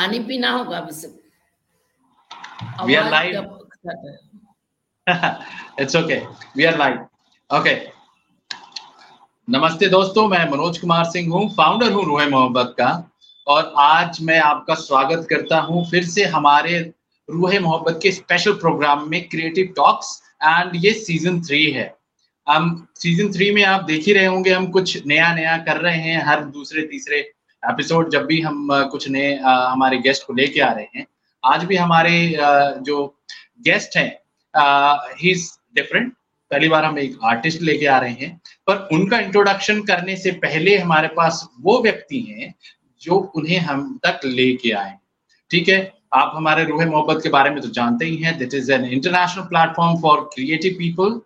पानी पीना होगा अभी से We are live. It's okay. We are live. Okay. नमस्ते दोस्तों मैं मनोज कुमार सिंह हूँ फाउंडर हूँ रूहे मोहब्बत का और आज मैं आपका स्वागत करता हूँ फिर से हमारे रूहे मोहब्बत के स्पेशल प्रोग्राम में क्रिएटिव टॉक्स एंड ये सीज़न थ्री है हम सीज़न थ्री में आप देख ही रहे होंगे हम कुछ नया नया कर रहे हैं हर दूसरे तीसरे एपिसोड जब भी हम कुछ नए हमारे गेस्ट को लेके आ रहे हैं, आज भी हमारे जो गेस्ट हैं ही इज़ डिफरेंट पहली बार हम एक आर्टिस्ट लेके आ रहे हैं, पर उनका इंट्रोडक्शन करने से पहले हमारे पास वो व्यक्ति हैं जो उन्हें हम तक लेके आए ठीक है? आप हमारे रूहे मोहब्बत के बारे में तो जानते ही हैं। That is an international platform for creative people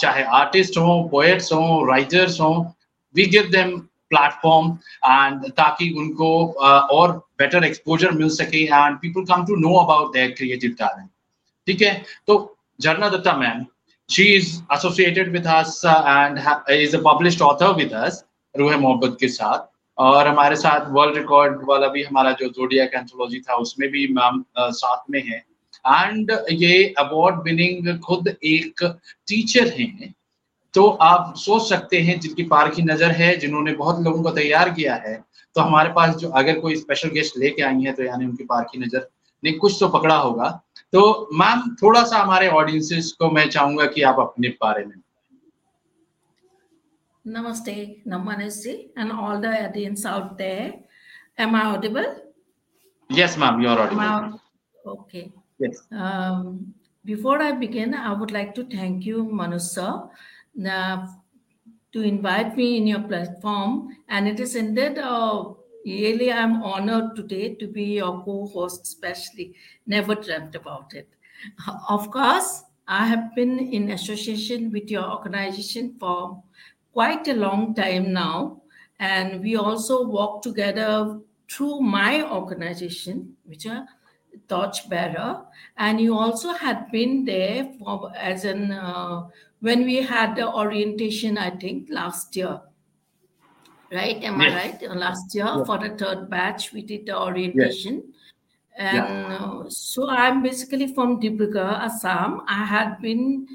चाहे आर्टिस्ट हो पोएट्स हो राइटर्स हो we give them platform and ताकि उनको uh, और बेटर एक्सपोजर मिल सके and people come to know about their creative talent ठीक है? तो Jharna Datta ma'am she is associated with us uh, and is a published author with us Roohe Mohabbat के साथ. और हमारे साथ वर्ल्ड रिकॉर्ड वाला भी हमारा जो जोडिया एंथोलॉजी था उसमें भी मैम साथ में है. एंड ये अवार्ड विनिंग खुद एक टीचर हैं तो आप सोच सकते हैं जिनकी पार की नज़र है जिन्होंने बहुत लोगों को तैयार किया है तो हमारे पास जो अगर कोई स्पेशल गेस्ट लेके आई है तो यानी उनकी पार नज़र ने कुछ तो पकड़ा होगा। तो मैम थोड़ा सा हमारे ऑडियंसेस को मैं चाहूँगा कि आप अपने बारे में। नमस्ते Namnesh ji and all the out to thank you to invite me in your platform. And it is indeed uh, really I'm honored today to be your co-host, especially. Never dreamt about it. Of course, I have been in association with your organization for quite a long time now. And we also work together through my organization, which are Torchbearer. And you also had been there for as an uh, when we had the orientation, I think last year. Right? Am yes. I right? Last year yes. for the third batch, we did the orientation. Yes. And yeah. uh, so I'm basically from Dibrugarh, Assam. I had been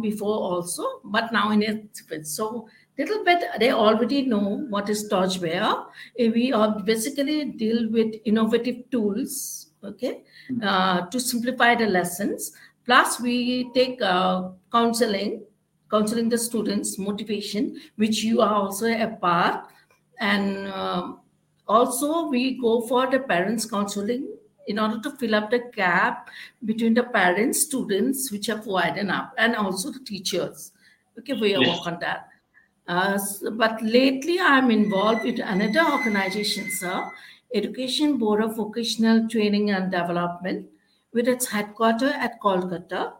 before also, but now in it. So little bit they already know what is Torchbearer. We are basically deal with innovative tools, okay, uh, to simplify the lessons. Plus, we take uh, counseling, counseling the students, motivation, which you are also a part, and uh, also we go for the parents counseling in order to fill up the gap between the parents, students, which have widened up, and also the teachers. Okay, we yes. work on that. Uh, but lately, I'm involved with another organization, sir, Education Board of Vocational Training and Development, with its headquarters at Kolkata.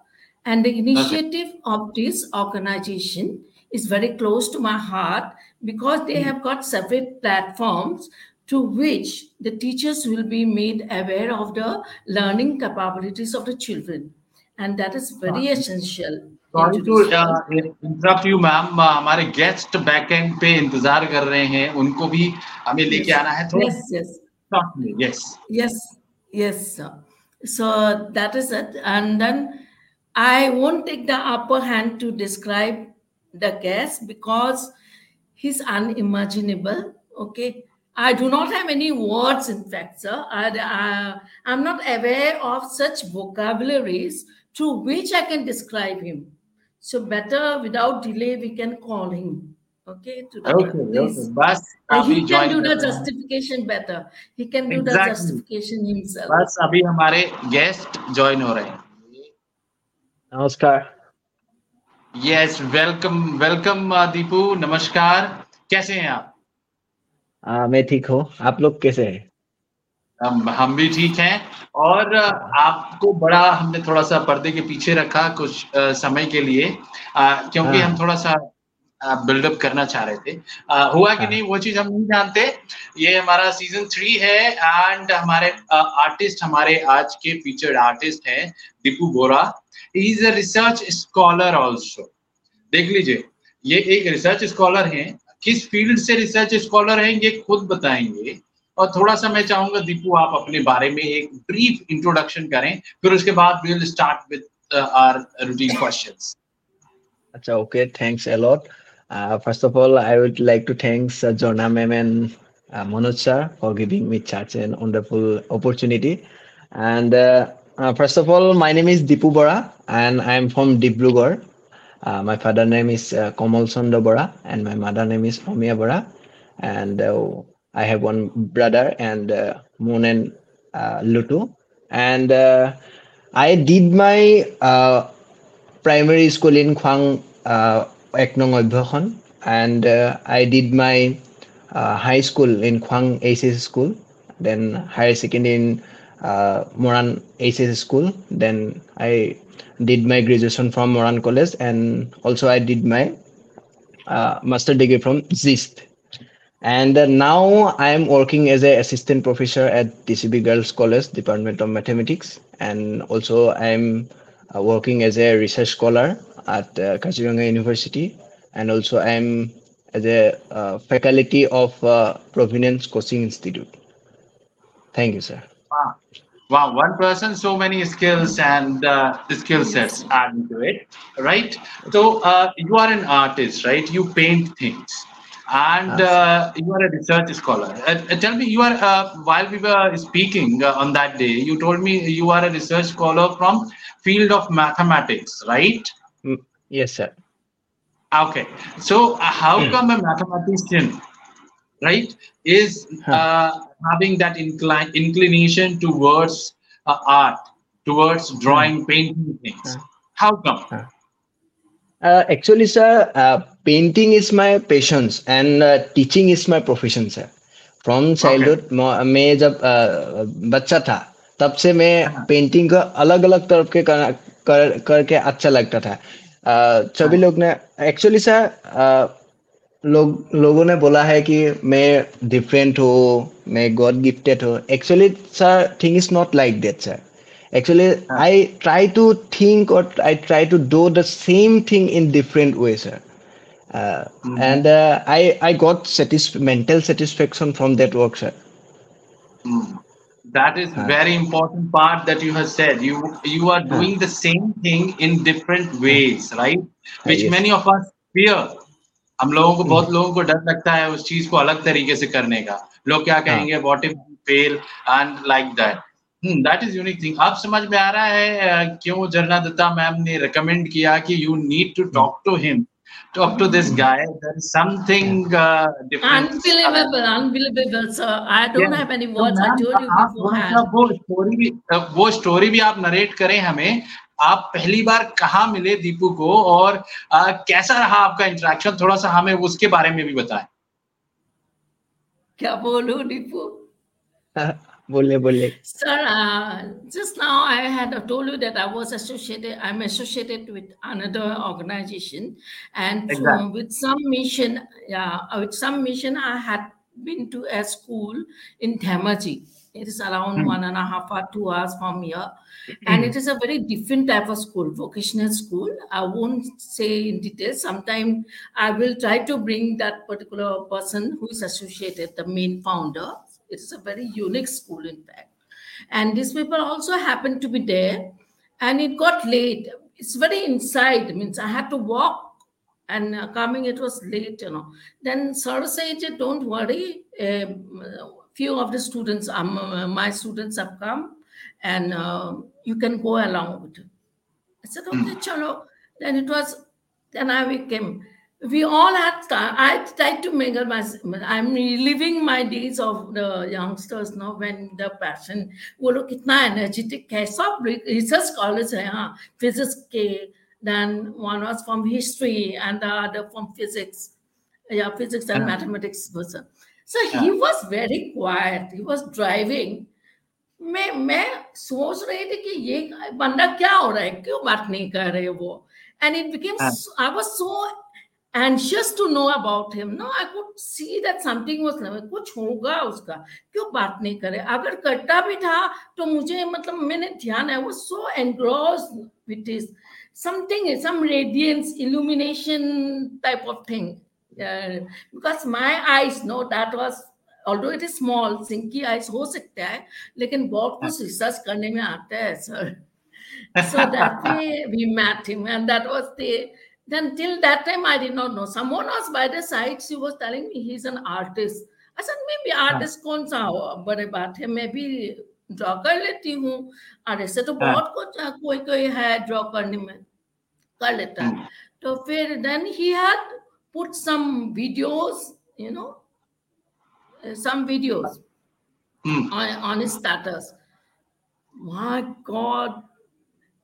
And the initiative okay. of this organization is very close to my heart because they mm. have got separate platforms to which the teachers will be made aware of the learning capabilities of the children. And that is very essential. Sorry to uh, interrupt you, ma'am. Uh, हमारे guest backend पे इंतजार कर रहे हैं उनको भी हमें लेके आना है थोड़ा yes yes yes yes yes sir. so that is it and then i won't take the upper hand to describe the guest because he's unimaginable okay I do not have any words, in fact, sir. I, I, I'm not aware of such vocabularies through which I can describe him. So, better without delay, we can call him. Okay, to okay, okay. Bas, he can do the justification better. He can do exactly. the justification himself. बस अभी हमारे guest join हो रहे हैं नमस्कार yes welcome welcome Deepu नमस्कार कैसे हैं आप आ, मैं ठीक हूँ आप लोग कैसे हैं हम हम भी ठीक हैं। और आपको बड़ा हमने थोड़ा सा पर्दे के पीछे रखा कुछ समय के लिए क्योंकि हाँ। हम थोड़ा सा बिल्डअप करना चाह रहे थे। आ, हुआ कि हाँ। नहीं वो चीज़ हम नहीं जानते। ये हमारा सीज़न थ्री है एंड हमारे आर्टिस्ट हमारे आज के फीचर्ड आर्टिस्ट हैं Deepu Bora is a research scholar also देख लीजिए ये एक रिसर्च स्कॉलर हैं। किस फ़ील्ड से रिसर्च स्कॉलर हैं ये खुद बताएँगे। और थोड़ा सा मैं चाहूँगा दीपू आप अपने बारे में एक ब्रीफ इंट्रोडक्शन करें फिर उसके बाद will start with our routine questions अच्छा okay thanks a first of all I would like to thanks Jona ma'am and Manoj sir for giving me charge and wonderful opportunity and first of all my name is Deepu Bara and I am from Dibrugarh Uh, my father name is uh, Komal Sondo Bora and my mother name is Omiya I have one brother and uh, Moon and uh, Lutu. And uh, I did my uh, primary school in Kwang uh, Eknong. And uh, I did my uh, high school in Kwang ACS school. Then higher secondary in uh, Moran ACS school. Then I did my graduation from Moran College. And also I did my master degree from ZIST and uh, now I am working as an assistant professor at DCB Girls College, Department of Mathematics, and also I am uh, working as a research scholar at uh, University, and also I am as a uh, faculty of uh, Provenance Coaching Institute. Thank you, sir. Wow. Wow, one person, so many skills and uh, skill sets add to it, right? So uh, you are an artist, right? You paint things and uh, you are a research scholar. Uh, uh, tell me, you are uh, while we were speaking uh, on that day, you told me you are a research scholar from field of mathematics, right? Mm, yes, sir. Okay, so uh, how Mm. come a mathematician, right, is uh, having that incline inclination towards uh, art, towards drawing, painting things? Hmm. How come? Uh, actually, sir, uh, painting is my passions and uh, teaching is my profession, sir. From childhood, म- मैं जब uh, बच्चा था तब से मैं painting का अलग अलग तरफ़ के कर, कर, करके अच्छा लगता था uh, सभी लोग ने एक्चुअली सर uh, लोग लोगों ने बोला है कि मैं डिफरेंट हूँ मैं गॉड गिफ्टेड हूँ actually sir thing is not like that sir actually i try to think or i try to do the same thing in different ways sir. Uh, and uh, i i got satisf- mental satisfaction from that work sir Mm. That is very important part that you have said. You you are doing the same thing in different ways, right? Which yes. many of us fear. हम लोगों को बहुत लोगों को डर लगता है उस चीज को अलग तरीके से करने का लोग क्या कहेंगे what if fail and like that that is unique thing अब समझ में आ रहा है अ, क्यों जरना दत्ता मैम ने रिकमेंड किया कि you need to talk to him talk to this guy there is something different Unbelievable, unbelievable, sir. I don't Yeah. have any words. I told you beforehand. वो स्टोरी वो स्टोरी भी आप narrate करें हमें आप पहली बार कहाँ मिले दीपू को और आ, कैसा रहा आपका इंटरेक्शन थोड़ा सा हमें उसके बारे में भी बताएँ क्या बोलूँ, Dipu? बोलिए बोलिए Sir, uh, just now I had told you that I was associated, I'm associated with another organization and so Exactly. with some mission, yeah, with some mission I had been to a school in Dhemaji. It is around Hmm. one and a half or two hours from here. And it is a very different type of school, vocational school. I won't say in detail. Sometime I will try to bring that particular person who is associated, the main founder. It is a very unique school, in fact. And these people also happened to be there. And it got late. It's very inside, means I had to walk and uh, coming it was late you know then sir said don't worry a few of the students um, uh, my students have come and uh, you can go along with it i said okay chalo then it was then i became we all had sta- i tried to mingle my i'm reliving my days of the youngsters now when the passion वो लोग कितना energetic है सब research college है हाँ physics के then one was from history and the other from physics. Yeah, physics and Yeah. mathematics person. So he was very quiet. He was driving. मैं मैं सोच रही थी कि ये बंदा क्या हो रहा है क्यों बात नहीं कर रहे वो and it became हाँ. so, I was so anxious to know about him no I could see that something was कुछ होगा उसका क्यों बात नहीं करे अगर करता भी था तो मुझे मतलब मैंने ध्यान है was so engrossed with his something some radiance illumination type of thing uh, because my eyes no that was although it is small sinky eyes हो सकता है लेकिन बहुत कुछ रिसर्च करने में आता है sir so that way we met him and that was the then till that time I did not know someone was by the side she was telling me he's an artist I said maybe artist कौन सा हो बड़े बात है मैं भी draw कर लेती हूँ और ऐसे तो बहुत कुछ कोई कोई है ड्रॉ करने में कर लेता है तो फिर then he had put some videos you know some videos Hmm. on, on his status. My God,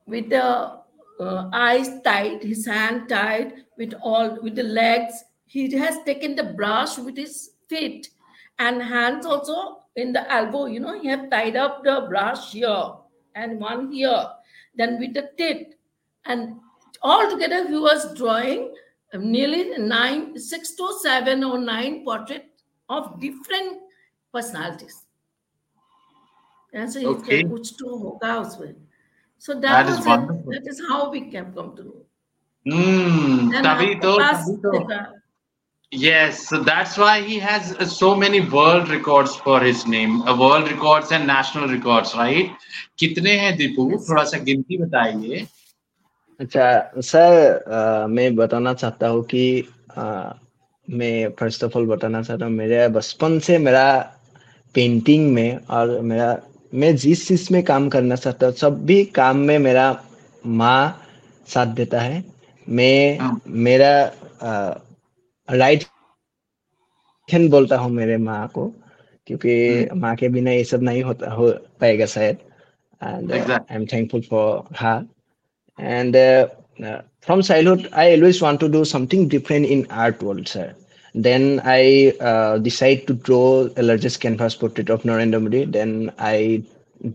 with the uh, eyes tied, his hand tied, with all with the legs, he has taken the brush with his feet and hands also in the elbow. You know, he have tied up the brush here and one here, then with the tip, and all together he was drawing nearly nine, six to seven or nine portraits of different personalities. ऐसे Okay. ही कुछ तो होगा उसमें So that, That is was it. wonderful. that is how we came come to know Hmm. तो तभी तो देखा, Yes, so that's why he has uh, so many world records for his name, uh, world records and national records, right? कितने हैं दीपू. थोड़ा सा गिनती बताइए अच्छा सर अ, मैं बताना चाहता हूँ कि अ, मैं फ़र्स्ट ऑफ़ ऑल बताना चाहता हूँ मेरे बचपन से मेरा पेंटिंग में और मेरा मैं जिस चीज़ में काम करना चाहता हूँ सब भी काम में मेरा माँ साथ देता है। मैं हाँ। मेरा राइट हैंड बोलता हूँ मेरे माँ को क्योंकि माँ के बिना ये सब नहीं होता हो पाएगा शायद। And I Exactly. Am thankful for and uh, uh, from childhood i always want to do something different in art world sir. Then i uh, decide to draw a largest canvas portrait of narendra modi then i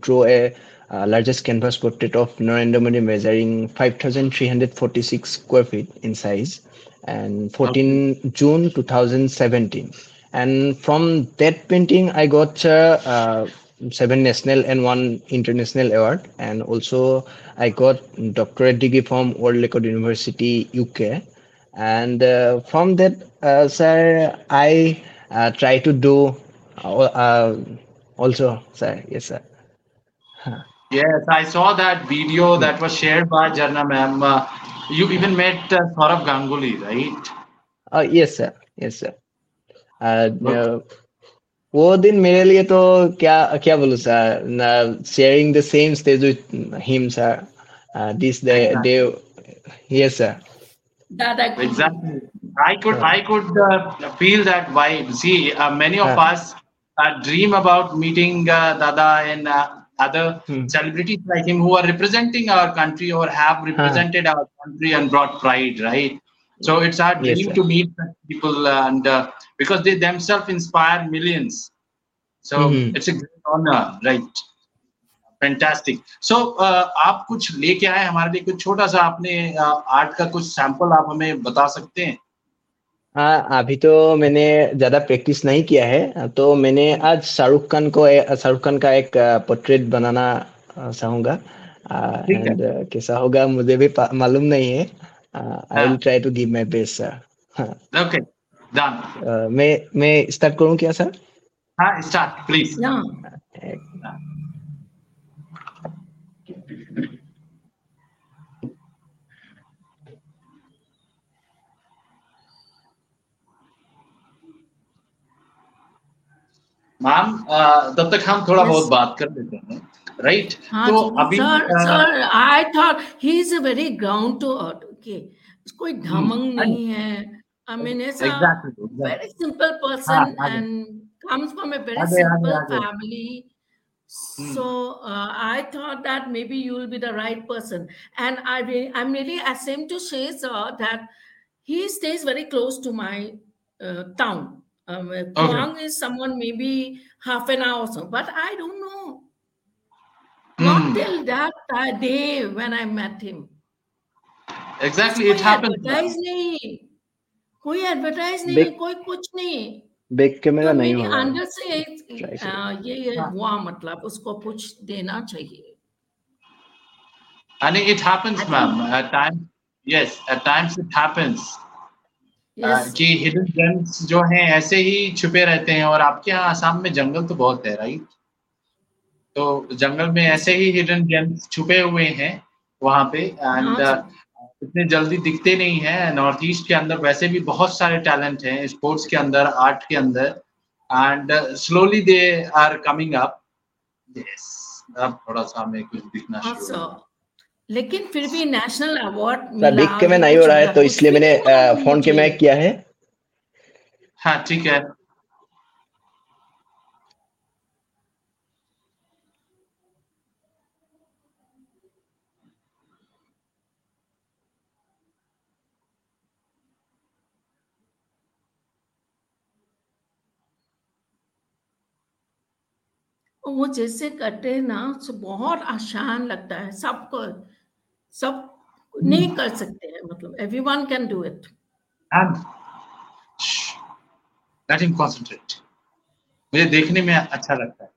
draw a uh, largest canvas portrait of narendra modi measuring 5346 square feet in size and 14 june 2017 and from that painting i got uh, uh, seven national and one international award. And also i got doctorate degree from world record university uk and uh, from that uh, sir i uh, try to do uh, uh, also sir yes sir Yes, I saw that video that was shared by Jarna ma'am. Uh, you even met uh, Saurabh Ganguly, right? uh, yes sir yes sir uh, uh, वो दिन मेरे लिए तो क्या क्या बोलूं sir sharing the same stage with him sir this day day yes sir that I could Exactly. I could I could uh, feel that vibe. See, uh, many of Yeah. us uh, dream about meeting uh, Dada and uh, other Hmm. celebrities like him who are representing our country or have represented our country and brought pride, right? So it's our dream sir. to meet people and uh, because they themselves inspire millions. So Mhm. it's a great honor, right? Fantastic so आप कुछ लेके आए हमारे लिए कुछ छोटा सा आपने आर्ट का कुछ सैंपल आप हमें बता सकते हैं? हाँ अभी तो मैंने ज़्यादा प्रैक्टिस नहीं किया है। तो मैंने आज शाहरुख खान को शाहरुख खान का एक पोर्ट्रेट बनाना अ, चाहूँगा। एंड कैसा होगा मुझे भी मालूम नहीं है। I will. Try to give my best sir okay done मैं मैं स्टार्ट करूँ क्या सर हाँ स्टार्ट प्लीज़ yeah मैम तब तक हम थोड़ा Yes. बहुत बात कर लेते हैं राइट हाँ तो जी, अभी sir uh, sir I thought he is a very ground to earth okay कोई धमंग हाँ। नहीं है I mean it's a exactly, exactly. very simple हाँ, person हाँ जी। and comes from a very हाँ जी, हाँ जी, simple हाँ जी। family so uh, i thought that maybe you will be the right person and i re- i'm really ashamed to say sir that he stays very close to my uh, town um, uh, Kuang is someone maybe half an hour or so but i don't know not Hmm. till that uh, day when i met him exactly it कोई happens advertise नहीं कोई advertise नहीं Big- कोई कुछ नहीं back camera तो नहीं मेरी हो रहा है। अंदर से एक Try to- आ, ये ये हाँ। हुआ मतलब उसको कुछ देना चाहिए and it happens I ma'am at times yes at times it happens yes. कि हिडन जेम्स जो हैं ऐसे ही छुपे रहते हैं और आपके यहाँ आसाम में जंगल तो बहुत है राइट तो जंगल में ऐसे ही हिडन जेम्स छुपे हुए हैं वहाँ पे एंड हाँ इतने जल्दी दिखते नहीं है। नॉर्थ ईस्ट के अंदर वैसे भी बहुत सारे टैलेंट हैं स्पोर्ट्स के अंदर आर्ट के अंदर and slowly they are coming up yes अब थोड़ा सा हमें कुछ दिखना शुरू लेकिन फिर भी नेशनल अवार्ड दिख के मैं नहीं हो रहा है तो इसलिए मैंने फ़ोन के मैं किया है। हाँ ठीक है। वो जैसे करते हैं ना तो बहुत आसान लगता है सबको सब नहीं कर सकते हैं मतलब everyone can do it and let him concentrate मुझे देखने में अच्छा लगता है।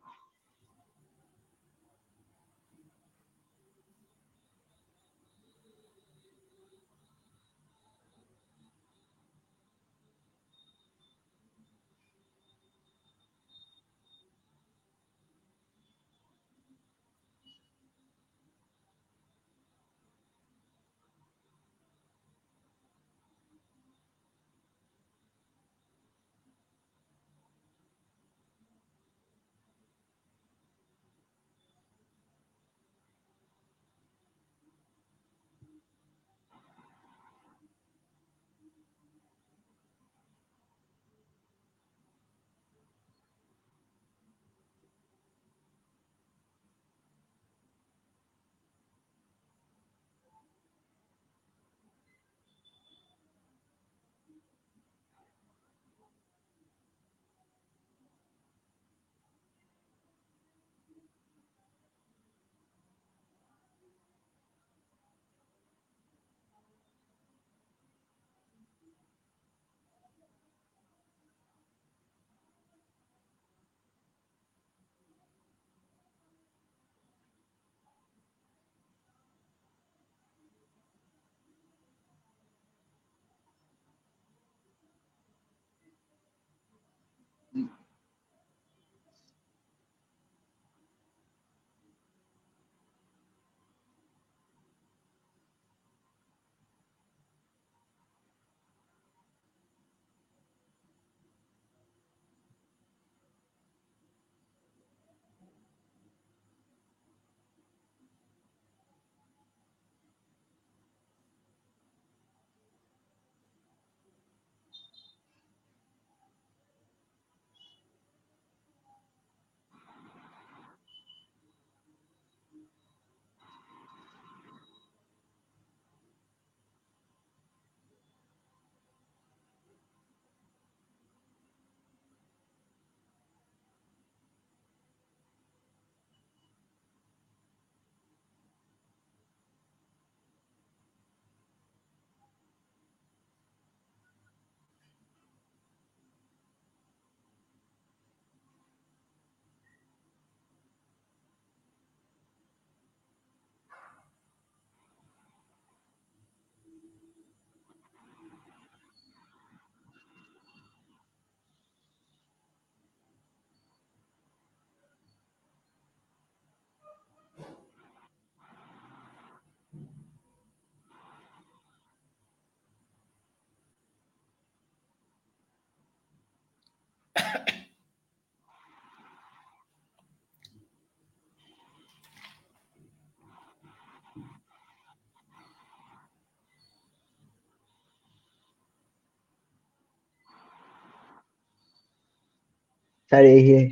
Sir, here.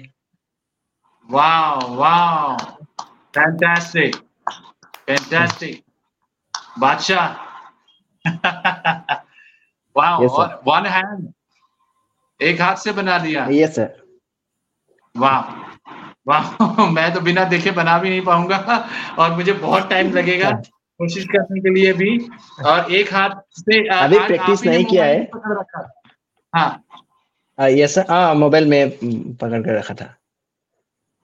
Wow, wow. Fantastic. Fantastic. Bacha. wow, yes, one, one hand. एक हाथ से बना दिया। यस सर वाह वाह मैं तो बिना देखे बना भी नहीं पाऊँगा। और मुझे बहुत टाइम लगेगा कोशिश करने के लिए भी। और एक हाथ से अभी ने नहीं किया है। हाँ। यस सर हाँ मोबाइल में पकड़ कर रखा था।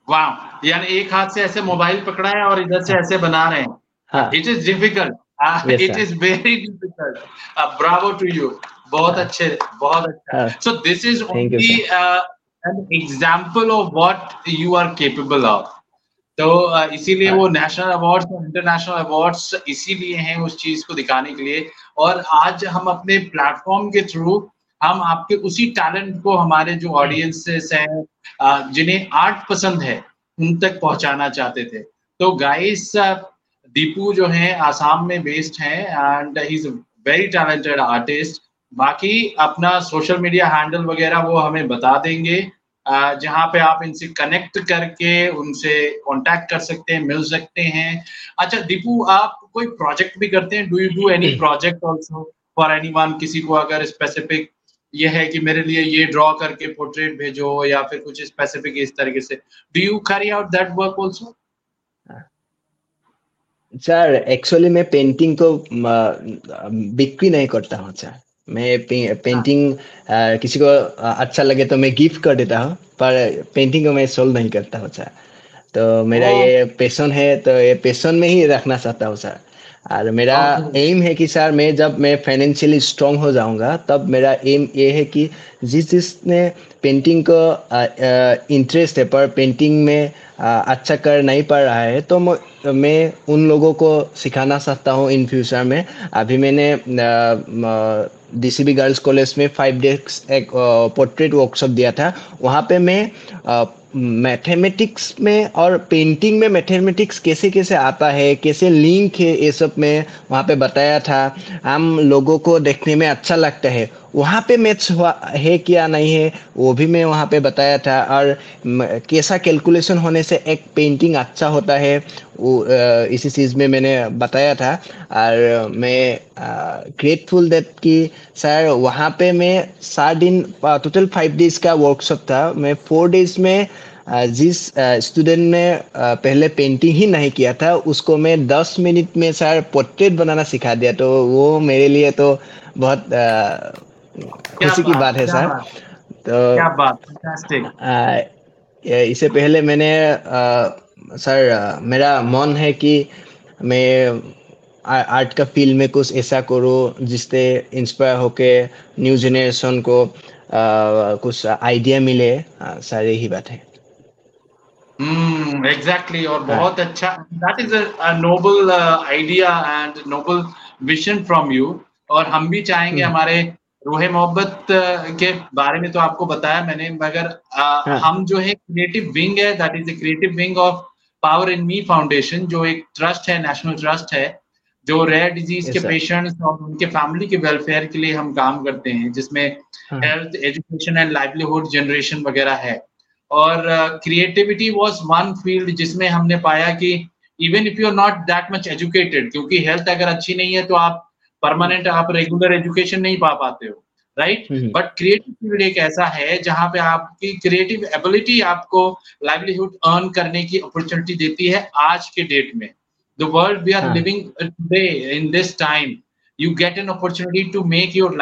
वाह यानी एक हाथ से ऐसे मोबाइल पकड़ा है और इधर से ऐसे बना रहे हैं। It is difficult it is very it sir. is very Uh. बहुत अच्छे बहुत अच्छा। So this is only an example of what you are capable of तो uh, इसीलिए वो नेशनल अवार्ड्स और इंटरनेशनल अवार्ड्स इसीलिए हैं उस चीज़ को दिखाने के लिए। और आज हम अपने प्लेटफॉर्म के थ्रू हम आपके उसी टैलेंट को हमारे जो ऑडियंसेस हैं uh, जिन्हें आर्ट पसंद है उन तक पहुंचाना चाहते थे। तो गाइस दीपू जो है आसाम में बेस्ड है and he is very talented artist बाकी अपना सोशल मीडिया हैंडल वगैरह वो हमें बता देंगे। जहाँ पे आप इनसे कनेक्ट करके उनसे कांटेक्ट कर सकते हैं मिल सकते हैं। अच्छा दीपू आप कोई प्रोजेक्ट भी करते हैं? Do you do any project also for anyone किसी को अगर स्पेसिफिक ये है कि मेरे लिए ये ड्रॉ करके पोर्ट्रेट भेजो या फिर कुछ स्पेसिफिक इस तरीके से। Do you carry out that work also sir actually मैं पेंटिंग को बिक्री नहीं करता हूँ सर मैं पे, पेंटिंग आ, किसी को अच्छा लगे तो मैं गिफ्ट कर देता हूँ पर पेंटिंग को मैं सोल्व नहीं करता हूँ सर तो मेरा ये पैशन है तो ये पैशन में ही रखना चाहता हूँ सर और मेरा एम है कि सर मैं जब मैं फाइनेंशियली स्ट्रांग हो जाऊँगा तब मेरा एम ये है कि जिस जिसने पेंटिंग को इंटरेस्ट है पर पेंटिंग में आ, अच्छा कर नहीं पा रहा है तो मैं उन लोगों को सिखाना चाहता हूँ इन फ्यूचर में। अभी मैंने डीसीबी गर्ल्स कॉलेज में फाइव डेज़ एक पोर्ट्रेट वर्कशॉप दिया था। वहाँ पे मैं मैथमेटिक्स में और पेंटिंग में मैथमेटिक्स कैसे कैसे आता है, कैसे लिंक है ये सब में वहाँ पे बताया था। हम लोगों को देखने में अच्छा लगता है। वहाँ पे मैथ्स है क्या नहीं है, वो भी मैं वहाँ पे बताया था। और कैसा कैलकुलेशन होने से एक पेंटिंग अच्छा होता है, वो इसी चीज़ में मैंने बताया था। और मैं ग्रेटफुल दैट कि सर वहाँ पे मैं सात दिन टोटल फाइव डेज़ का वर्कशॉप था। मैं फोर डेज़ में जिस स्टूडेंट ने पहले पेंटिंग ही नहीं किया था, उसको मैं दस मिनट में सर पोर्ट्रेट बनाना सिखा दिया। तो वो मेरे लिए तो बहुत खुशी की बात है सर तो क्या बात इससे पहले मैंने आ, सर आ, मेरा मन है कि मैं आर्ट का फ़ील्ड में कुछ ऐसा करूँ जिससे इंस्पायर होके न्यू जनरेशन को आ, कुछ आइडिया मिले। सारी ही बात है। एग्जैक्टली hmm, और हाँ। बहुत अच्छा। That is a noble idea and noble vision from you और हम भी चाहेंगे hmm. हमारे रोहे मोहब्बत के बारे में तो आपको बताया मैंने मगर हाँ. हम जो है क्रिएटिव विंग है that is creative wing of power in me foundation जो एक ट्रस्ट है नेशनल ट्रस्ट है जो रेयर डिज़ीज़ के पेशेंट्स और उनके फैमिली के वेलफेयर के लिए हम काम करते हैं जिसमें health education and livelihood generation वगैरह है। और क्रिएटिविटी वाज वन फ़ील्ड जिसमें हमने पाया कि even if you are not that much educated क्योंकि हेल्थ अगर अच्छी नहीं है तो आप परमानेंट आप रेगुलर एजुकेशन नहीं पा पाते हो राइट बट क्रिएटिव फ़ील्ड एक ऐसा है जहाँ पे आपकी क्रिएटिव एबिलिटी आपको लाइवलीहुड अर्न करने की अपॉर्चुनिटी देती है आज के डेट में। The world we are living today in this time you get an opportunity to make your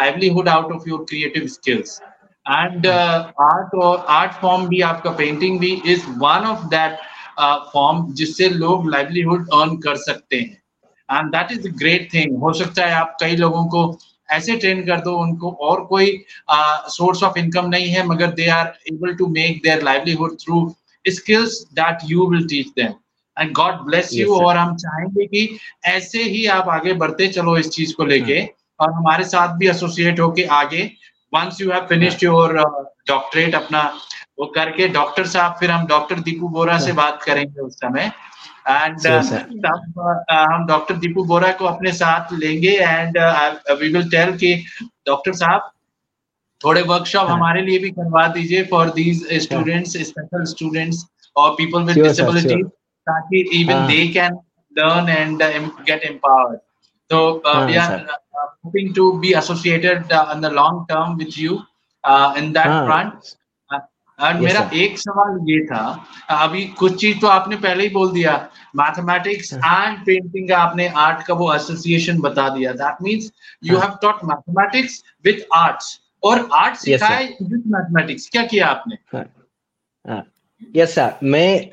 out of your creative skills. And uh, art or art form भी आपका painting भी one of that uh, form जिससे लोग livelihood earn कर सकते हैं। And that is great thing हो सकता है आप कई लोगों को ऐसे ट्रेन कर दो उनको और कोई सोर्स ऑफ़ इनकम नहीं है मगर they are able to make their livelihood through skills that you will teach them and God bless you और हम चाहेंगे कि ऐसे ही आप आगे बढ़ते चलो इस चीज़ को लेके हाँ। और हमारे साथ भी एसोसिएट होके आगे। Once you have finished your doctorate अपना वो करके डॉक्टर साहब फिर हम डॉक्टर दीपू बोरा से हाँ। बात करेंगे उस समय। एंड हम डॉक्टर दीपू बोरा को अपने साथ लेंगे एंड वी विल टेल कि डॉक्टर साहब थोड़े वर्कशॉप हाँ। हमारे लिए भी करवा दीजिए for these students special students और पीपल विद डिसेबिलिटी ताकि even they can learn and uh, get empowered. So uh, we are uh, hoping to be associated uh, in the long term with you uh, in that front. और yes, मेरा sir. एक सवाल ये था अभी कुछ चीज़ तो आपने पहले ही बोल दिया। मैथमेटिक्स एंड पेंटिंग का आपने आर्ट का वो एसोसिएशन बता दिया। That means you have taught mathematics with arts और आर्ट सिखाया विद मैथमेटिक्स क्या किया आपने? यस हाँ। सर मैं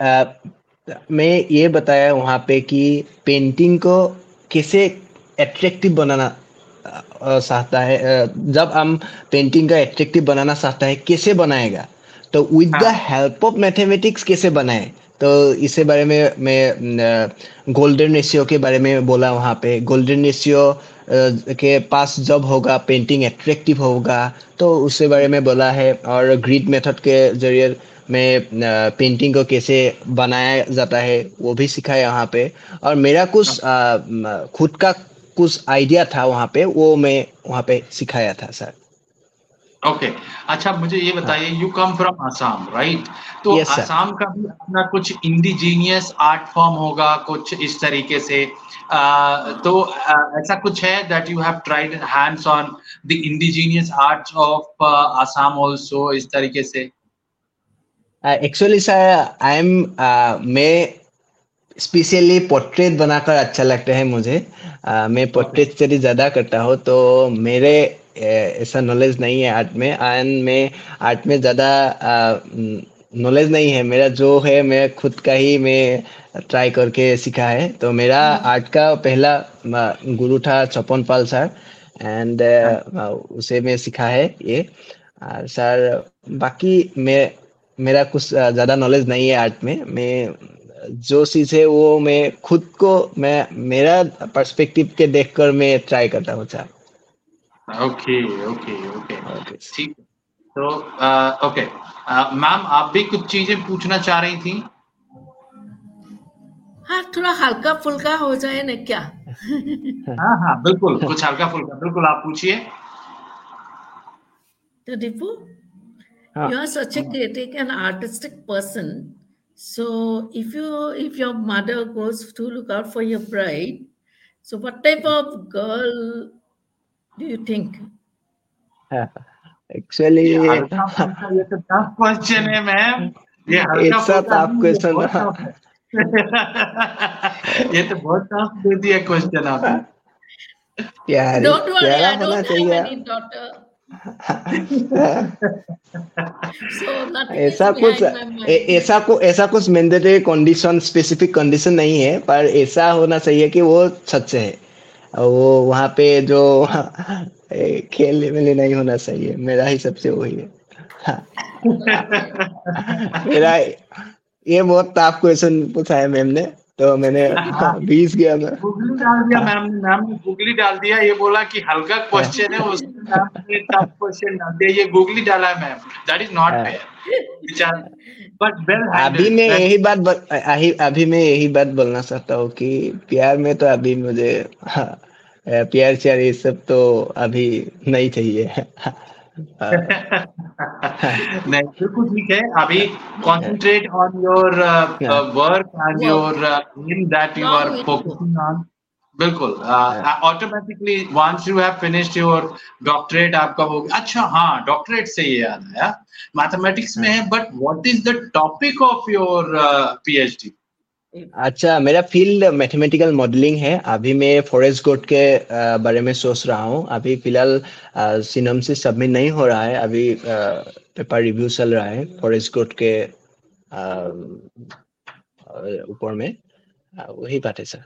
मैं ये बताया वहाँ पे कि पेंटिंग को कैसे एट्रैक्टिव बनाना चाहता है जब हम पेंटिंग का एट्रेक्टिव बनाना चाहता है कैसे बनाएगा? तो with the help of mathematics कैसे बनाए? तो इसे बारे में मैं गोल्डन रेशियो के बारे में बोला वहाँ पे। गोल्डन रेशियो के पास जब होगा पेंटिंग एट्रैक्टिव होगा तो उसके बारे में बोला है। और ग्रीड मेथड के ज़रिए में पेंटिंग को कैसे बनाया जाता है वो भी सिखाया वहाँ पे। और मेरा कुछ खुद का कुछ आइडिया था वहाँ पे वो मैं वहाँ पे सिखाया था सर ओके okay. अच्छा मुझे ये बताइए you come from Assam right तो yes, आसाम का भी अपना कुछ इंडिजीनियस आर्ट फॉर्म होगा कुछ इस तरीके से? uh, तो uh, ऐसा कुछ है that you have tried hands on the indigenous arts of Assam also इस तरीके से? एक्चुअली सर आई एम मैं स्पेशली पोर्ट्रेट बनाकर अच्छा लगता है मुझे। Uh, मैं पोर्ट्रेट स्टडी ज़्यादा करता हूँ तो मेरे ऐसा नॉलेज नहीं है आर्ट में एंड मैं आर्ट में ज़्यादा नॉलेज नहीं है। मेरा जो है मैं खुद का ही मैं ट्राई करके सीखा है। तो मेरा आर्ट का पहला गुरु था चपन पाल सर एंड उसे मैं सीखा है ये। और सर बाकी मैं मेरा कुछ ज़्यादा नॉलेज नहीं है आर्ट में। मैं जो चीज़ है वो मैं खुद को मैं मेरा पर्सपेक्टिव के देखकर मैं ट्राई करता हूँ सर। ओके ओके ओके ठीक तो ओके मैम आप भी कुछ चीज़ें पूछना चाह रही थी? हाँ थोड़ा हल्का फुल्का हो जाए ना क्या? हाँ हाँ बिल्कुल कुछ हल्का फुल्का बिल्कुल आप पूछिए। तो Deepu you are such a creative and artistic person so if you if your mother goes to look out for your bride so what type of girl do you think? Actually, ये तो tough question है ma'am ये हल्का tough question ये तो बहुत tough they दिया question आपने। यार Don't worry, प्यारा I don't have any daughter. So nothing is ऐसा कुछ ऐसा को ऐसा कुछ मैंडेटरी कंडीशन स्पेसिफिक कंडीशन नहीं है पर ऐसा होना चाहिए कि वो सच है। वो वहाँ पे जो खेलने में नहीं होना चाहिए। मेरा ही सबसे वही है। मेरा ये बहुत आपको क्वेश्चन पूछा है मैम ने। तो मैंने बीस गया मैं गूगली डाल दिया मैम ने मैम ने गूगली डाल दिया। ये बोला कि हल्का क्वेश्चन है उसमें मैम टफ क्वेश्चन डाल दिया ये गूगली डाला है ma'am. That is not fair but well अभी मैं यही बात अभी मैं यही बात बोलना चाहता हूँ कि प्यार में तो अभी मुझे हाँ, प्यार श्यार ये सब तो अभी नहीं चाहिए। नहीं बिल्कुल ठीक है। अभी concentrate on your work and your work that you are focusing aim that you Long are way to focusing on. बिल्कुल। Automatically once you have finished your doctorate आपका हो गया। अच्छा हाँ डॉक्टरेट से ये याद आया। मैथमेटिक्स में है but what is the topic of your PhD अच्छा मेरा फ़ील्ड मैथमेटिकल मॉडलिंग है। अभी मैं फॉरेस्ट गोड के बारे में सोच रहा हूँ। अभी फ़िलहाल सिनम से सबमिट नहीं हो रहा है। अभी पेपर रिव्यू चल रहा है फॉरेस्ट गोड के ऊपर में। वही बात है सर।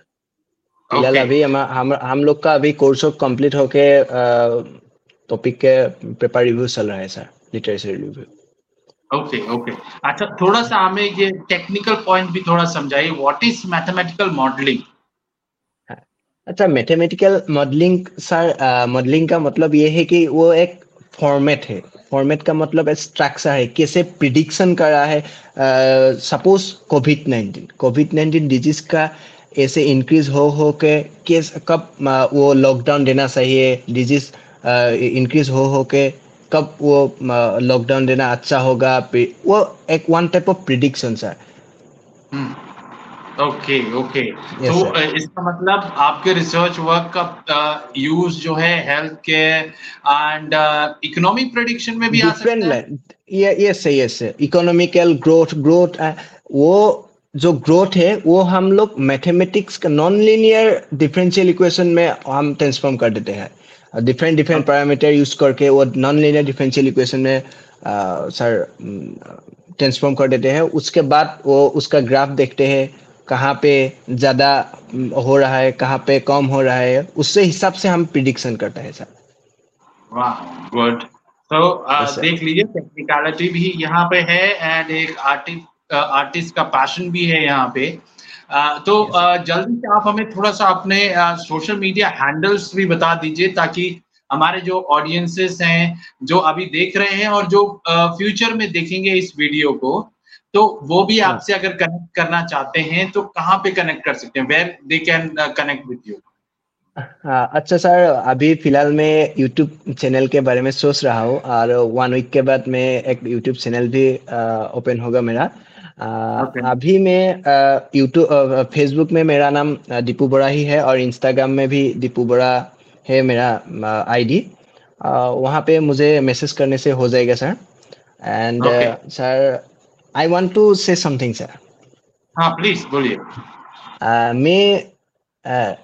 फ़िलहाल Okay. अभी हम हम हम लोग का अभी कोर्स ऑफ़ कंप्लीट होके टॉपिक के पेपर रिव्यू चल रहा है sir literature review okay okay अच्छा थोड़ा सा हमें ये टेक्निकल पॉइंट भी थोड़ा समझाइए. व्हाट इज़ मैथमेटिकल मॉडलिंग अच्छा मैथमेटिकल मॉडलिंग सर मॉडलिंग का मतलब ये है कि वो एक फॉर्मेट है. फॉर्मेट का मतलब स्ट्रक्चर है. कैसे प्रिडिक्शन कर है? Suppose COVID nineteen COVID nineteen disease का ऐसे इंक्रीज हो हो के केस कब वो लॉकडाउन देना चाहिए? डिज़ीज़ इंक्रीज हो हो के कब वो लॉकडाउन देना अच्छा होगा वो एक one type of prediction sir okay okay तो इसका मतलब आपके रिसर्च वर्क का यूज़ जो है health care and economic prediction में भी आ सकता है? Line yes yes economical growth growth वो जो ग्रोथ है वो हम लोग मैथमेटिक्स का नॉन लीनियर डिफरेंशियल इक्वेशन में हम ट्रांसफॉर्म कर देते हैं। डिफरेंट डिफरेंट पैरामीटर यूज़ करके वो नॉन लीनियर डिफरेंशियल इक्वेशन में सर ट्रांसफॉर्म कर देते हैं। उसके बाद वो उसका ग्राफ देखते हैं कहाँ पे ज़्यादा हो रहा है कहाँ पे कम हो रहा है। उससे हिसाब से हम प्रिडिक्शन करते हैं सर वाह गुड तो देख लीजिए टेक्निकलिटी भी यहाँ पे है एंड एक आर्टिस्ट आर्टिस्ट का पैशन भी है यहाँ पे। तो जल्दी से आप हमें थोड़ा सा अपने सोशल मीडिया हैंडल्स भी बता दीजिए ताकि हमारे जो ऑडियंसेस हैं जो अभी देख रहे हैं और जो फ्यूचर में देखेंगे इस वीडियो को तो वो भी. आपसे अगर कनेक्ट करना चाहते हैं तो कहाँ पे कनेक्ट कर सकते हैं? Where they can connect with you अच्छा सर अभी फ़िलहाल मैं यूट्यूब चैनल के बारे में सोच रहा हूँ और वन वीक के बाद मैं एक यूट्यूब चैनल भी ओपन होगा मेरा। Okay. अभी मैं यूट्यूब फेसबुक में मेरा नाम दीपू बड़ा ही है और इंस्टाग्राम में भी दीपू बड़ा है मेरा आईडी वहाँ पे मुझे मैसेज करने से हो जाएगा sir and sir I want to say something sir हाँ प्लीज़ बोलिए Uh, uh,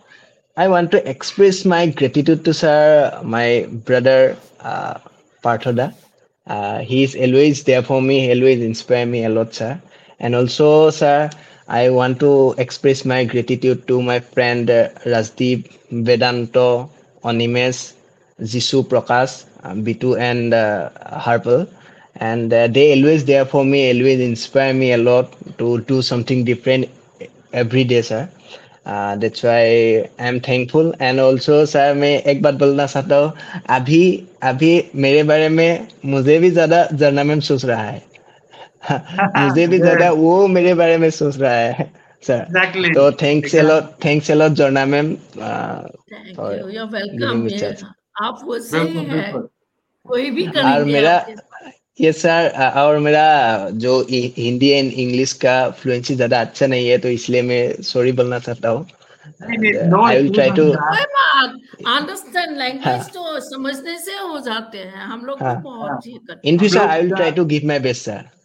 I want to express my gratitude to sir, my brother uh, Parthoda. Uh, he is always there for me, always inspire me a lot, sir. And also, sir, I want to express my gratitude to my friend uh, Rajdeep, Vedanto, Onimesh, Jisoo Prakash, uh, Bitu, and uh, Harpal. And uh, they always there for me, always inspire me a lot to do something different every day sir uh, that's why i am thankful and also sir मैं एक बात बोलना चाहता हूँ अभी अभी मेरे बारे में मुझे भी ज्यादा जरना मैम सोच रहा है मुझे भी ज़्यादा वो मेरे बारे में सोच रहा है सर Exactly. तो thanks Exactly. Thanks a lot Jarna ma'am thank और यू वेलकम आप वो सही बिल्कुल है। कोई भी और मेरा ये सर और मेरा जो हिंदी एंड इंग्लिश का फ्लुएंसी ज़्यादा अच्छा नहीं है तो इसलिए मैं सॉरी बोलना चाहता हूँ। I will try to understand language हाँ। तो समझने से हो जाते हैं। हम लोग तो हाँ। ही। In future I will try to give my best sir हाँ हाँ, तो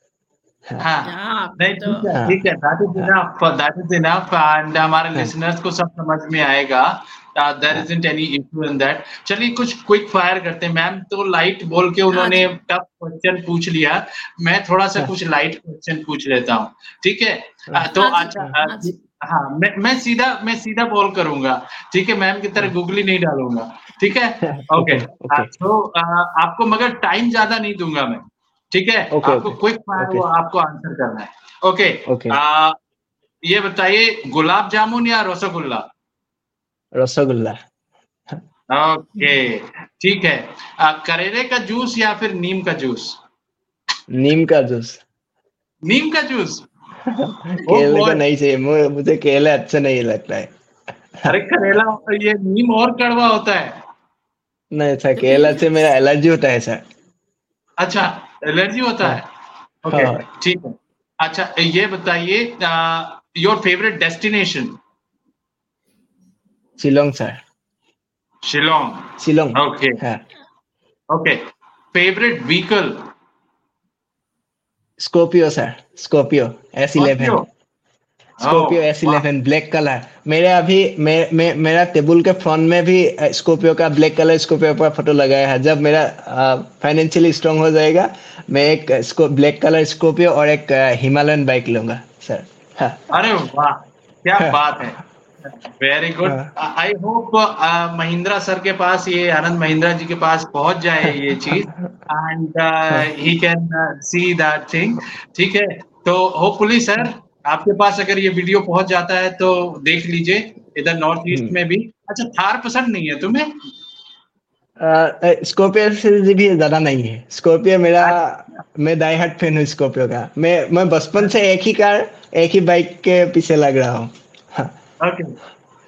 ठीक है हाँ। ठीक है that is enough that is enough and हमारे हाँ। लिसनर्स को सब समझ में आएगा there isn't any issue in that चलिए कुछ क्विक फायर करते हैं मैम तो लाइट बोल के उन्होंने हाँ टफ क्वेश्चन पूछ लिया। मैं थोड़ा सा हाँ। कुछ लाइट क्वेश्चन पूछ लेता हूँ ठीक है? तो हाँ अच्छा हाँ जी। हाँ मैं मैं सीधा मैं सीधा बॉल करूँगा ठीक है मैम की तरह गूगली नहीं डालूँगा ठीक है? ओके ओके तो आपको मगर टाइम ज़्यादा नहीं दूँगा मैं। ठीक है? Okay, आपको okay. Quick fire Okay. वो आपको आंसर करना है। Okay Okay. आ, ये बताइए गुलाब जामुन या रसगुल्ला? रसगुल्ला। ओके ठीक है। आ, करेले का जूस या फिर नीम का जूस? नीम का जूस। नीम का जूस? केले. का नहीं चाहिए मुझे केले अच्छा नहीं लगता। है अरे करेला ये नीम और कड़वा होता है। नहीं सर केला से मेरा एलर्जी होता है सर। अच्छा एलर्जी होता है? ओके हाँ। ठीक है। अच्छा ये बताइए your favourite destination Shillong sir. Shillong. Shillong. Okay हाँ। Okay favourite vehicle Scorpio sir Scorpio S eleven Scorpio S eleven black colour मेरे अभी मे, मे, मेरा टेबल के फ्रंट में भी स्कॉर्पियो का ब्लैक कलर स्कॉर्पियो पर फ़ोटो लगाया है। जब मेरा फाइनेंशियली स्ट्रांग हो जाएगा मैं एक ब्लैक कलर स्कॉर्पियो और एक हिमालयन बाइक लूँगा सर हाँ। अरे वाह क्या बात है। वेरी गुड हाँ। आई होप महिंद्रा सर के पास ये आनंद महिंद्रा जी के पास पहुँच जाए ये चीज़। And he. Can see that thing ठीक है? तो होपफुली सर आपके पास अगर ये वीडियो पहुँच जाता है तो देख लीजिए इधर नॉर्थ ईस्ट हम्म। में भी। अच्छा थार पसंद नहीं है तुम्हें? स्कॉर्पियो से भी ज़्यादा नहीं है। स्कॉर्पियो मेरा मैं दाई हार्ट फ़ैन हूँ स्कॉर्पियो का। मैं मैं बचपन से एक ही कार एक ही बाइक के पीछे लग रहा हूँ। हाँ, ओके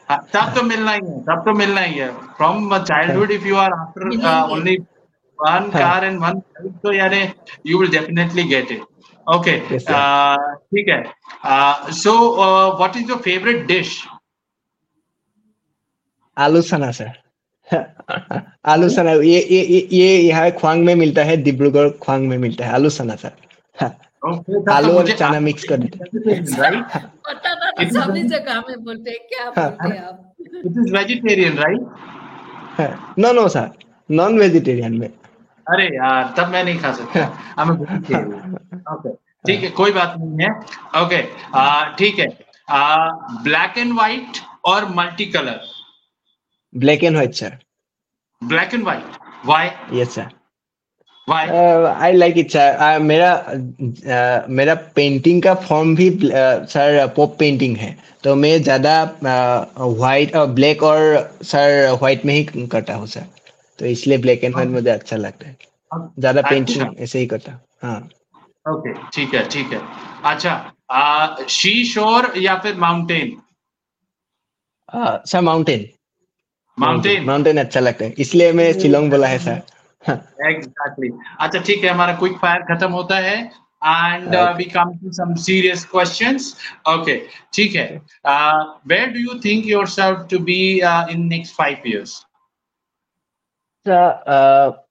हाँ, तब तो मिलना ही है तब तो मिलना ही है। From childhood if you are after only one हाँ। कार एंड वन तो यानी you will definitely get it okay Yes, sir. ठीक है so what is your favourite dish aloo Sana sir आलू सना ये ये ये यहाँ ख्वांग में मिलता है डिब्रूगढ़ ख्वांग में मिलता है। आलू सना सर आलू और चना मिक्स कर देते राइट पता था It ना is सभी very- जगह में बोलते हैं। क्या हाँ। बोलते हैं आप it is vegetarian right no no sir non vegetarian में। अरे यार तब मैं नहीं खा सकता। ठीक है कोई बात नहीं है। ओके ठीक है। ब्लैक एंड व्हाइट और multi colour black and white sir black and white why yes sir I like it sir मेरा uh, मेरा पेंटिंग का फॉर्म भी सर पॉप पेंटिंग है। तो मैं ज़्यादा व्हाइट और ब्लैक और सर व्हाइट में ही करता हूँ सर तो इसलिए ब्लैक एंड व्हाइट मुझे अच्छा लगता है। ज़्यादा अच्छा। पेंटिंग ऐसे ही करता हूँ। हाँ। ओके ठीक है ठीक है। अच्छा शी शोर या फिर mountain sir mountain mountain mountain अच्छा लगता है इसलिए मैं शिलोंग बोला है सर एग्जैक्टली अच्छा ठीक है हमारा क्विक फायर खत्म होता है। And we come to some serious questions okay ठीक है। Where do you think yourself to be in next five years sir uh,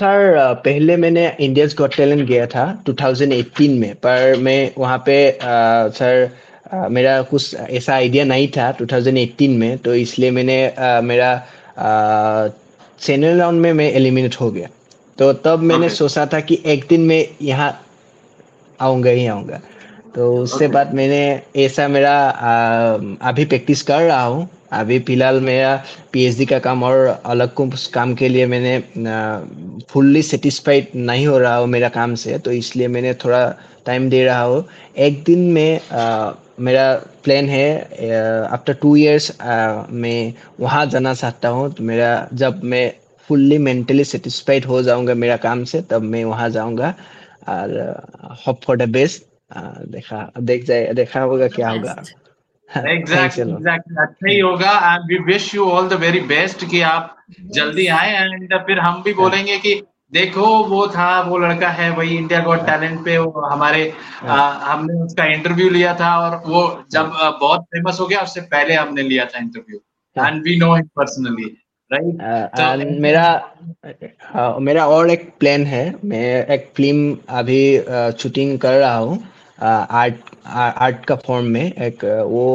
पहले मैंने इंडियंस गॉट टैलेंट गया था 2018 में पर मैं वहाँ पे uh, सर uh, मेरा कुछ ऐसा आइडिया नहीं था 2018 में तो इसलिए मैंने uh, मेरा चैनल राउंड में मैं एलिमिनेट हो गया तो तब मैंने Okay. सोचा था कि एक दिन मैं यहाँ आऊँगा ही आऊँगा तो उससे Okay. बाद मैंने ऐसा मेरा आ, अभी प्रैक्टिस कर रहा हूँ अभी फ़िलहाल मेरा पीएचडी का काम और अलग कुछ काम के लिए मैंने फुल्ली सेटिस्फाइड नहीं हो रहा हूँ मेरा काम से तो इसलिए मैंने थोड़ा टाइम दे रहा हूँ। एक दिन में आ, मेरा प्लान है आफ्टर टू इयर्स मैं वहाँ जाना चाहता हूँ। तो मेरा जब मैं फुल्ली मेंटली सेटिस्फाइड हो जाऊँगा मेरा काम से तब मैं वहाँ जाऊँगा और होप फॉर द बेस्ट देखा देख जाए देखा होगा क्या होगा। एग्जैक्टली एग्जैक्टली अच्छा ही होगा and we wish you all the very best कि आप जल्दी आए एंड फिर हम भी बोलेंगे कि देखो वो था वो लड़का है वही इंडिया गॉट टैलेंट पे वो हमारे आ, हमने उसका इंटरव्यू लिया था और वो जब बहुत फ़ेमस हो गया उससे पहले हमने लिया था इंटरव्यू हाँ। And we know him personally right मेरा हाँ, मेरा और एक प्लान है। मैं एक फ़िल्म अभी शूटिंग कर रहा हूँ। आर्ट आर्ट का फॉर्म में एक वो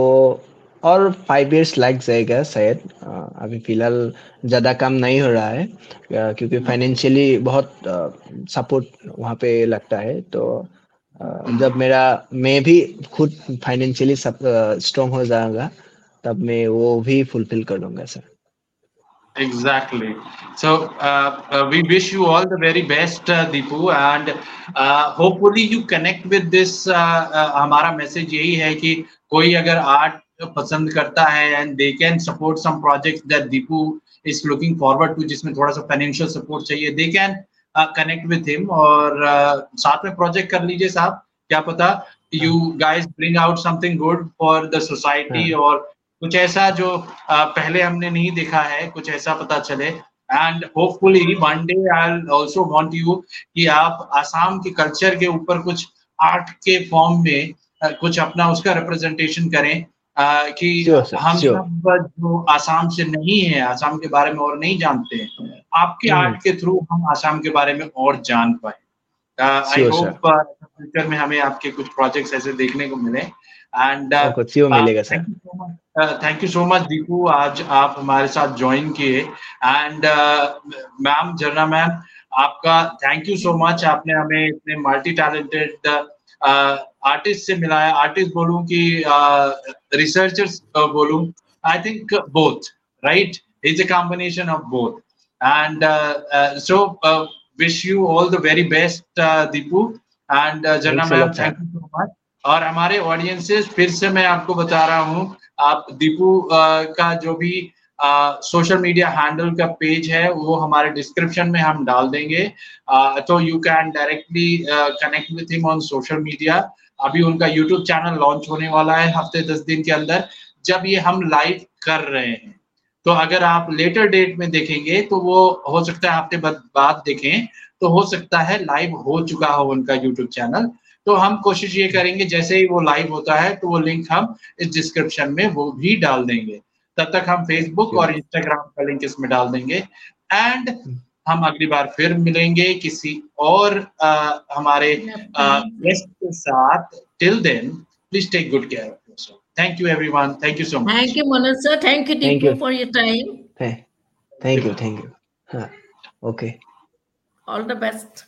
और फाइव इयर्स लग जाएगा शायद। अभी फ़िलहाल ज़्यादा काम नहीं हो रहा है क्योंकि फाइनेंशियली बहुत सपोर्ट वहाँ पे लगता है। तो जब मेरा मैं भी खुद फाइनेंशियली स्ट्रॉन्ग हो जाऊँगा तब मैं वो भी फुलफिल कर लूँगा sir Exactly. So uh, uh, we wish you all the very best, uh, Deepu, and uh, hopefully you connect with this. Uh, uh, हमारा मैसेज यही है कि कोई अगर आर्ट पसंद करता है and they can support some projects that Deepu is looking forward to जिसमें थोड़ा सा फाइनेंशियल सपोर्ट चाहिए they can connect with him और uh, साथ में प्रोजेक्ट कर लीजिए साहब क्या पता you guys bring out something good for the society और कुछ ऐसा जो uh, पहले हमने नहीं देखा है कुछ ऐसा पता चले। And hopefully one day I also want you कि आप आसाम के कल्चर के ऊपर कुछ आर्ट के फॉर्म में uh, कुछ अपना उसका रिप्रेजेंटेशन करें uh, कि Sure, हम sure. सब जो आसाम से नहीं है आसाम के बारे में और नहीं जानते हैं आपके। आर्ट के थ्रू हम आसाम के बारे में और जान पाए। आई होप फ्यूचर में हमें आपके कुछ प्रोजेक्ट्स ऐसे देखने को मिले। एंड सीओ मिलेगा sir thank you so much Deepu आज आप हमारे साथ ज्वाइन किए। एंड मैम जर्ना मैम आपका थैंक यू सो मच आपने हमें इतने मल्टी टैलेंटेड आर्टिस्ट से मिलाया। आर्टिस्ट बोलूँ कि रिसर्चर्स बोलूँ I think both right it's a combination of both and so wish you all the very best Deepu and Jarna ma'am thank you so much और हमारे ऑडियंसेस फिर से मैं आपको बता रहा हूँ आप दीपू का जो भी सोशल मीडिया हैंडल का पेज है, वो हमारे डिस्क्रिप्शन में हम डाल देंगे। तो you can directly connect with him on social media अभी उनका यूट्यूब चैनल लॉन्च होने वाला है हफ़्ते दस दिन के अंदर, जब ये हम लाइव कर रहे हैं। तो अगर आप लेटर डेट में देखेंगे तो वो हो सकता है हफ़्ते बाद देखें तो हो सकता है लाइव हो चुका हो उनका यूट्यूब चैनल तो हम कोशिश ये करेंगे जैसे ही वो लाइव होता है तो वो लिंक हम इस डिस्क्रिप्शन में वो भी डाल देंगे। तब तक हम फेसबुक और इंस्टाग्राम का लिंक इसमें डाल देंगे। एंड हम अगली बार फिर मिलेंगे किसी और अ, हमारे गेस्ट के साथ। Till then please take good care of yourself thank you everyone thank you so much thank you Manoj sir thank you you. for your time. Thank you thank you हाँ ओके All the best.